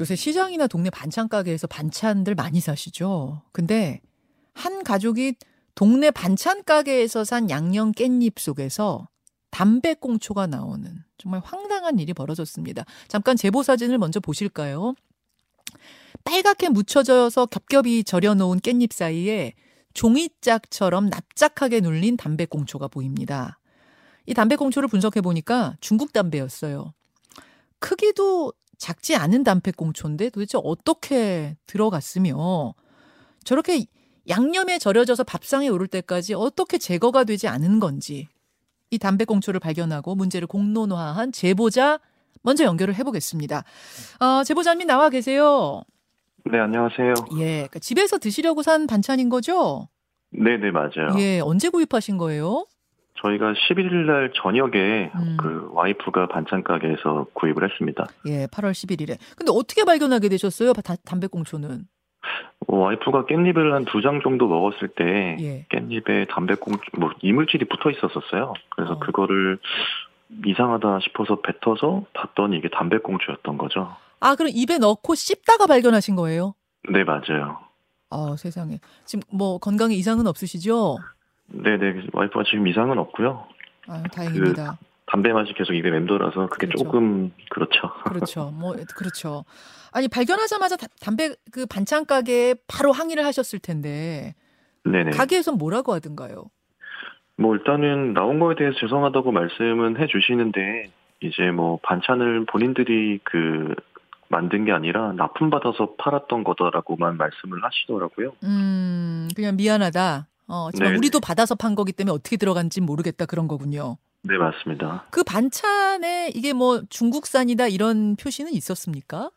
요새 시장이나 동네 반찬 가게에서 반찬들 많이 사시죠? 근데 한 가족이 동네 반찬 가게에서 산 양념 깻잎 속에서 담배꽁초가 나오는 정말 황당한 일이 벌어졌습니다. 잠깐 제보 사진을 먼저 보실까요? 빨갛게 묻혀져서 겹겹이 절여놓은 깻잎 사이에 종이짝처럼 납작하게 눌린 담배꽁초가 보입니다. 이 담배꽁초를 분석해 보니까 중국 담배였어요. 크기도 작지 않은 담배꽁초인데 도대체 어떻게 들어갔으며 저렇게 양념에 절여져서 밥상에 오를 때까지 어떻게 제거가 되지 않은 건지 이 담배꽁초를 발견하고 문제를 공론화한 제보자 먼저 연결을 해보겠습니다. 어, 제보자님 나와 계세요. 네, 안녕하세요. 예, 그러니까 집에서 드시려고 산 반찬인 거죠? 네, 네, 맞아요. 예, 언제 구입하신 거예요? 저희가 11일 날 저녁에 음. 그 와이프가 반찬 가게에서 구입을 했습니다. 예, 8월 11일에. 근데 어떻게 발견하게 되셨어요? 다- 담배꽁초는? 어, 와이프가 깻잎을 한 두 장 정도 먹었을 때 예. 깻잎에 담배꽁초 뭐 이물질이 붙어 있었었어요. 그래서 어. 그거를 이상하다 싶어서 뱉어서 봤더니 이게 담배꽁초였던 거죠. 아, 그럼 입에 넣고 씹다가 발견하신 거예요? 네, 맞아요. 아, 세상에. 지금 뭐 건강에 이상은 없으시죠? 네, 네. 와이프가 지금 이상은 없고요. 아, 다행입니다. 담배 맛이 계속 입에 맴돌아서 그게 그렇죠. 조금 그렇죠. 그렇죠. 뭐 그렇죠. 아니 발견하자마자 다- 담배 그 반찬 가게에 바로 항의를 하셨을 텐데 네네. 가게에선 뭐라고 하던가요? 뭐 일단은 나온 거에 대해서 죄송하다고 말씀은 해주시는데 이제 뭐 반찬을 본인들이 그 만든 게 아니라 납품 받아서 팔았던 거다라고만 말씀을 하시더라고요. 음, 그냥 미안하다. 어, 하지만 네네. 우리도 받아서 판 거기 때문에 어떻게 들어간지 모르겠다 그런 거군요. 네 맞습니다. 그 반찬에 이게 뭐 중국산이다 이런 표시는 있었습니까?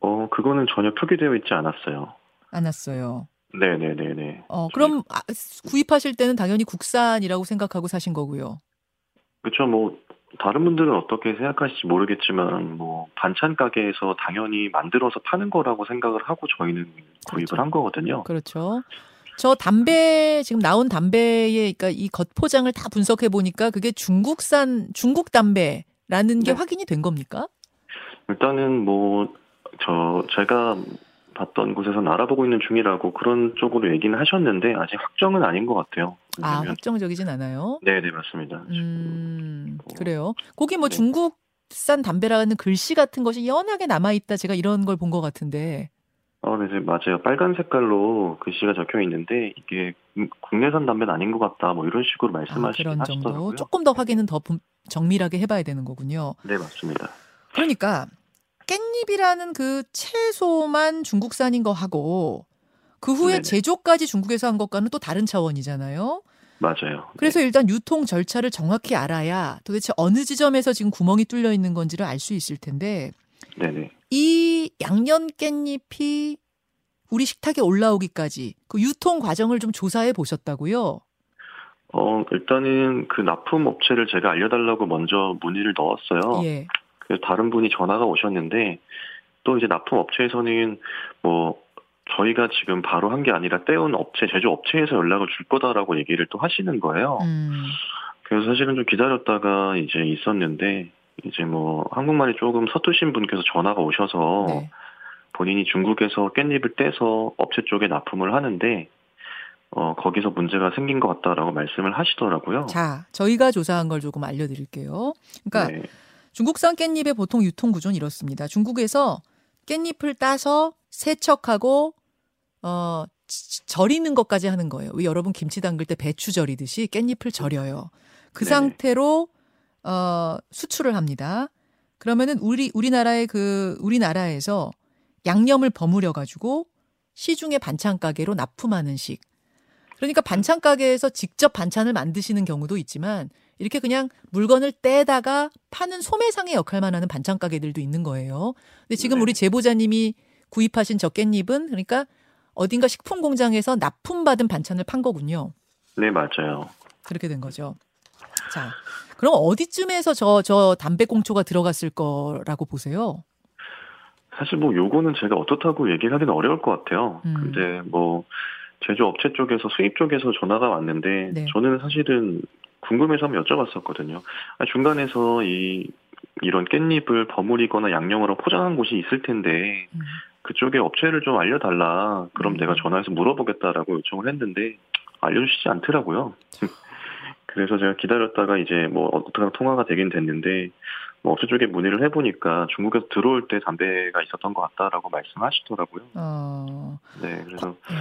어 그거는 전혀 표기되어 있지 않았어요. 안 왔어요. 네 네 네 네. 어, 그럼 아, 구입하실 때는 당연히 국산이라고 생각하고 사신 거고요. 그렇죠. 뭐 다른 분들은 어떻게 생각하실지 모르겠지만 뭐 반찬 가게에서 당연히 만들어서 파는 거라고 생각을 하고 저희는 구입을 그렇죠. 한 거거든요. 그렇죠. 저 담배 지금 나온 담배의 그러니까 이 겉포장을 다 분석해 보니까 그게 중국산 중국 담배라는 게 네. 확인이 된 겁니까? 일단은 뭐 저 제가 봤던 곳에서는 알아보고 있는 중이라고 그런 쪽으로 얘기는 하셨는데 아직 확정은 아닌 것 같아요. 아, 확정적이진 않아요. 네네 맞습니다. 음, 뭐, 그래요. 거기 뭐 네. 중국산 담배라는 글씨 같은 것이 연하게 남아 있다. 제가 이런 걸 본 것 같은데. 어, 네, 네, 맞아요. 빨간 색깔로 글씨가 적혀 있는데 이게 음, 국내산 담배는 아닌 것 같다. 뭐 이런 식으로 아, 말씀하시긴 그런 정도. 하시더라고요. 조금 더 확인은 더 분- 정밀하게 해봐야 되는 거군요. 네 맞습니다. 그러니까 깻잎이라는 그 채소만 중국산인 거 하고 그 후에 네네. 제조까지 중국에서 한 것과는 또 다른 차원이잖아요. 맞아요. 그래서 일단 유통 절차를 정확히 알아야 도대체 어느 지점에서 지금 구멍이 뚫려 있는 건지를 알 수 있을 텐데 네, 네. 이 양념 깻잎이 우리 식탁에 올라오기까지 그 유통 과정을 좀 조사해 보셨다고요? 어 일단은 그 납품 업체를 제가 알려달라고 먼저 문의를 넣었어요. 예. 그래서 다른 분이 전화가 오셨는데 또 이제 납품 업체에서는 뭐 저희가 지금 바로 한 게 아니라 떼운 업체 제조 업체에서 연락을 줄 거다라고 얘기를 또 하시는 거예요. 음. 그래서 사실은 좀 기다렸다가 이제 있었는데 이제 뭐 한국말이 조금 서투신 분께서 전화가 오셔서 네. 본인이 중국에서 깻잎을 떼서 업체 쪽에 납품을 하는데 어 거기서 문제가 생긴 것 같다라고 말씀을 하시더라고요. 자, 저희가 조사한 걸 조금 알려드릴게요. 그러니까 네. 중국산 깻잎의 보통 유통 구조는 이렇습니다. 중국에서 깻잎을 따서 세척하고 어 지- 절이는 것까지 하는 거예요. 왜 여러분 김치 담글 때 배추 절이듯이 깻잎을 절여요. 그 네네. 상태로 어 수출을 합니다. 그러면은 우리 우리나라의 그 우리나라에서 양념을 버무려 가지고 시중의 반찬 가게로 납품하는 식. 그러니까 반찬 가게에서 직접 반찬을 만드시는 경우도 있지만 이렇게 그냥 물건을 떼다가 파는 소매상의 역할만 하는 반찬 가게들도 있는 거예요. 근데 지금 네. 우리 제보자님이 구입하신 저 깻잎은 그러니까 어딘가 식품 공장에서 납품받은 반찬을 판 거군요. 네, 맞아요. 그렇게 된 거죠. 자, 그럼 어디쯤에서 저, 저 담배꽁초가 들어갔을 거라고 보세요? 사실 뭐 요거는 제가 어떻다고 얘기를 하기는 어려울 것 같아요. 음. 근데 뭐 제조업체 쪽에서 수입 쪽에서 전화가 왔는데 네. 저는 사실은 궁금해서 한번 여쭤봤었거든요. 아, 중간에서 이 이런 깻잎을 버무리거나 양념으로 포장한 곳이 있을 텐데 음. 그쪽에 업체를 좀 알려달라. 그럼 음. 내가 전화해서 물어보겠다라고 요청을 했는데 알려주시지 않더라고요. 그래서 제가 기다렸다가 이제 뭐 어떻게 통화가 되긴 됐는데 뭐 업체 쪽에 문의를 해보니까 중국에서 들어올 때 담배가 있었던 것 같다라고 말씀하시더라고요. 어, 네, 그래서 네.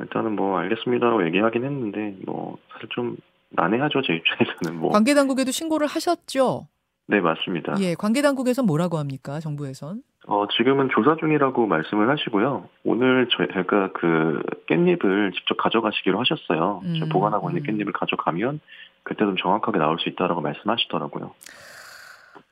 일단은 뭐 알겠습니다라고 얘기하긴 했는데 뭐 사실 좀 난해하죠 제 입장에서는 뭐. 관계 당국에도 신고를 하셨죠? 네 맞습니다. 예, 관계 당국에선 뭐라고 합니까? 정부에선? 어, 지금은 조사 중이라고 말씀을 하시고요. 오늘 저희가 그 깻잎을 직접 가져가시기로 하셨어요. 음, 제가 보관하고 있는 음. 깻잎을 가져가면 그때 좀 정확하게 나올 수 있다라고 말씀하시더라고요.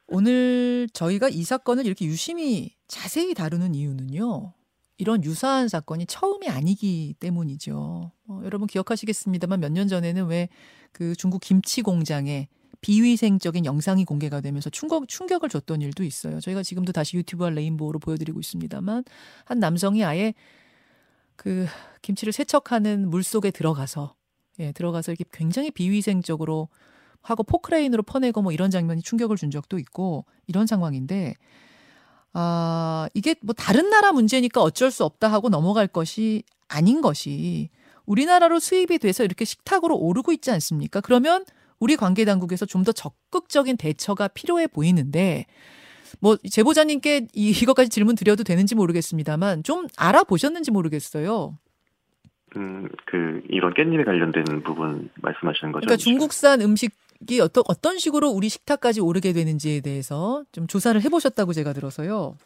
오늘 저희가 이 사건을 이렇게 유심히 자세히 다루는 이유는요. 이런 유사한 사건이 처음이 아니기 때문이죠. 어, 여러분 기억하시겠습니다만 몇 년 전에는 왜 그 중국 김치 공장에 비위생적인 영상이 공개가 되면서 충격, 충격을 줬던 일도 있어요. 저희가 지금도 다시 유튜브와 레인보우로 보여드리고 있습니다만 한 남성이 아예 그 김치를 세척하는 물 속에 들어가서 예, 들어가서 이렇게 굉장히 비위생적으로 하고 포크레인으로 퍼내고 뭐 이런 장면이 충격을 준 적도 있고 이런 상황인데 아 이게 뭐 다른 나라 문제니까 어쩔 수 없다 하고 넘어갈 것이 아닌 것이 우리나라로 수입이 돼서 이렇게 식탁으로 오르고 있지 않습니까? 그러면 우리 관계 당국에서 좀 더 적극적인 대처가 필요해 보이는데 뭐 제보자님께 이, 이것까지 질문 드려도 되는지 모르겠습니다만 좀 알아보셨는지 모르겠어요. 음, 그 이런 깻잎에 관련된 부분 말씀하시는 거죠? 그러니까 중국산 음식이 어떤 어떤 식으로 우리 식탁까지 오르게 되는지에 대해서 좀 조사를 해보셨다고 제가 들어서요.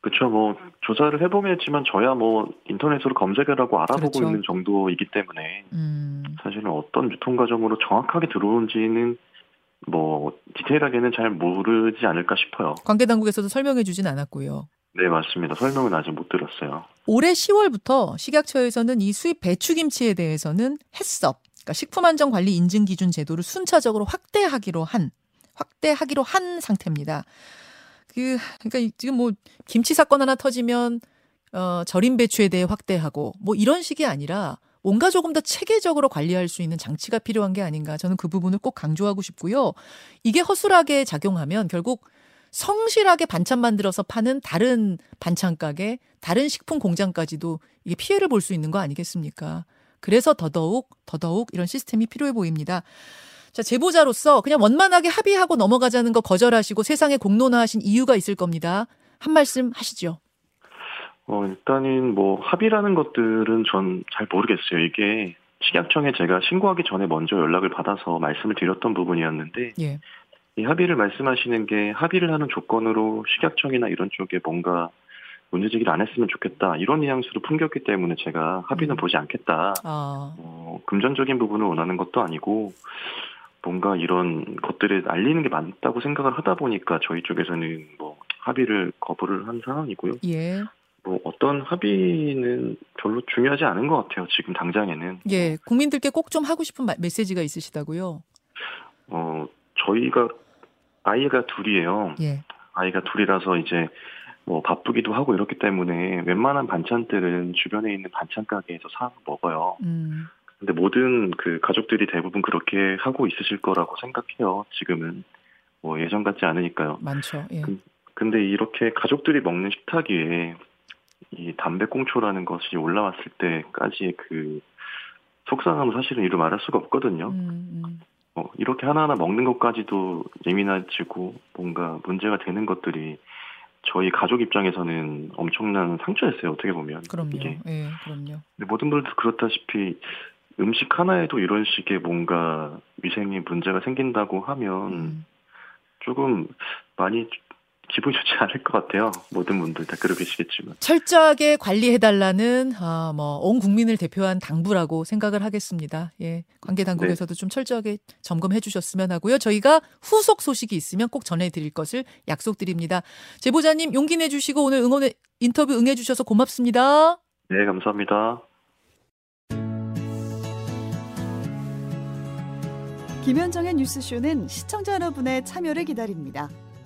그렇죠. 뭐 조사를 해보겠지만 저야 뭐 인터넷으로 검색을 하고 알아보고 그렇죠. 있는 정도이기 때문에 음, 사실은 어떤 유통 과정으로 정확하게 들어온지는 뭐 디테일하게는 잘 모르지 않을까 싶어요. 관계 당국에서도 설명해 주진 않았고요. 네 맞습니다. 설명은 아직 못 들었어요. 올해 10월부터 식약처에서는 이 수입 배추김치에 대해서는 햇섭, 그러니까 식품안전관리 인증 기준 제도를 순차적으로 확대하기로 한 확대하기로 한 상태입니다. 그 그러니까 이- 지금 뭐 김치 사건 하나 터지면 어 절임 배추에 대해 확대하고 뭐 이런 식이 아니라 뭔가 조금 더 체계적으로 관리할 수 있는 장치가 필요한 게 아닌가 저는 그 부분을 꼭 강조하고 싶고요. 이게 허술하게 작용하면 결국 성실하게 반찬 만들어서 파는 다른 반찬 가게, 다른 식품 공장까지도 이게 피해를 볼 수 있는 거 아니겠습니까? 그래서 더더욱 더더욱 이런 시스템이 필요해 보입니다. 자, 제보자로서 그냥 원만하게 합의하고 넘어가자는 거 거절하시고 세상에 공론화하신 이유가 있을 겁니다. 한 말씀 하시죠. 어, 일단은 뭐 합의라는 것들은 전 잘 모르겠어요. 이게 식약청에 제가 신고하기 전에 먼저 연락을 받아서 말씀을 드렸던 부분이었는데 예. 이 합의를 말씀하시는 게 합의를 하는 조건으로 식약청이나 이런 쪽에 뭔가 문제 제기를 안 했으면 좋겠다 이런 뉘앙스로 풍겼기 때문에 제가 합의는 음. 보지 않겠다. 아, 어, 금전적인 부분을 원하는 것도 아니고 뭔가 이런 것들을 알리는 게 맞다고 생각을 하다 보니까 저희 쪽에서는 뭐 합의를 거부를 한 상황이고요. 예. 뭐 어떤 합의는 별로 중요하지 않은 것 같아요. 지금 당장에는. 예. 국민들께 꼭 좀 하고 싶은 마- 메시지가 있으시다고요. 어 저희가 아이가 둘이에요. 예. 아이가 둘이라서 이제 뭐 바쁘기도 하고 이렇기 때문에 웬만한 반찬들은 주변에 있는 반찬 가게에서 사 먹어요. 음. 근데 모든 그 가족들이 대부분 그렇게 하고 있으실 거라고 생각해요. 지금은 뭐 예전 같지 않으니까요. 많죠. 예. 그- 근데 이렇게 가족들이 먹는 식탁 위에 이 담배꽁초라는 것이 올라왔을 때까지의 그 속상함은 사실은 이루 말할 수가 없거든요. 음, 음. 어, 이렇게 하나하나 먹는 것까지도 예민해지고 뭔가 문제가 되는 것들이 저희 가족 입장에서는 엄청난 상처였어요. 어떻게 보면 그럼요. 이게 예, 그럼요. 근데 모든 분들 그렇다시피 음식 하나에도 이런 식의 뭔가 위생에 문제가 생긴다고 하면 음. 조금 많이 기분이 좋지 않을 것 같아요. 모든 분들 다 그러시겠지만. 철저하게 관리해달라는 아, 뭐 온 국민을 대표한 당부라고 생각을 하겠습니다. 예, 관계 당국에서도 좀 철저하게 점검해 주셨으면 하고요. 저희가 후속 소식이 있으면 꼭 전해드릴 것을 약속드립니다. 제보자님 용기 내주시고 오늘 응원에 인터뷰 응해주셔서 고맙습니다. 네, 감사합니다. 김현정의 뉴스쇼는 시청자 여러분의 참여를 기다립니다.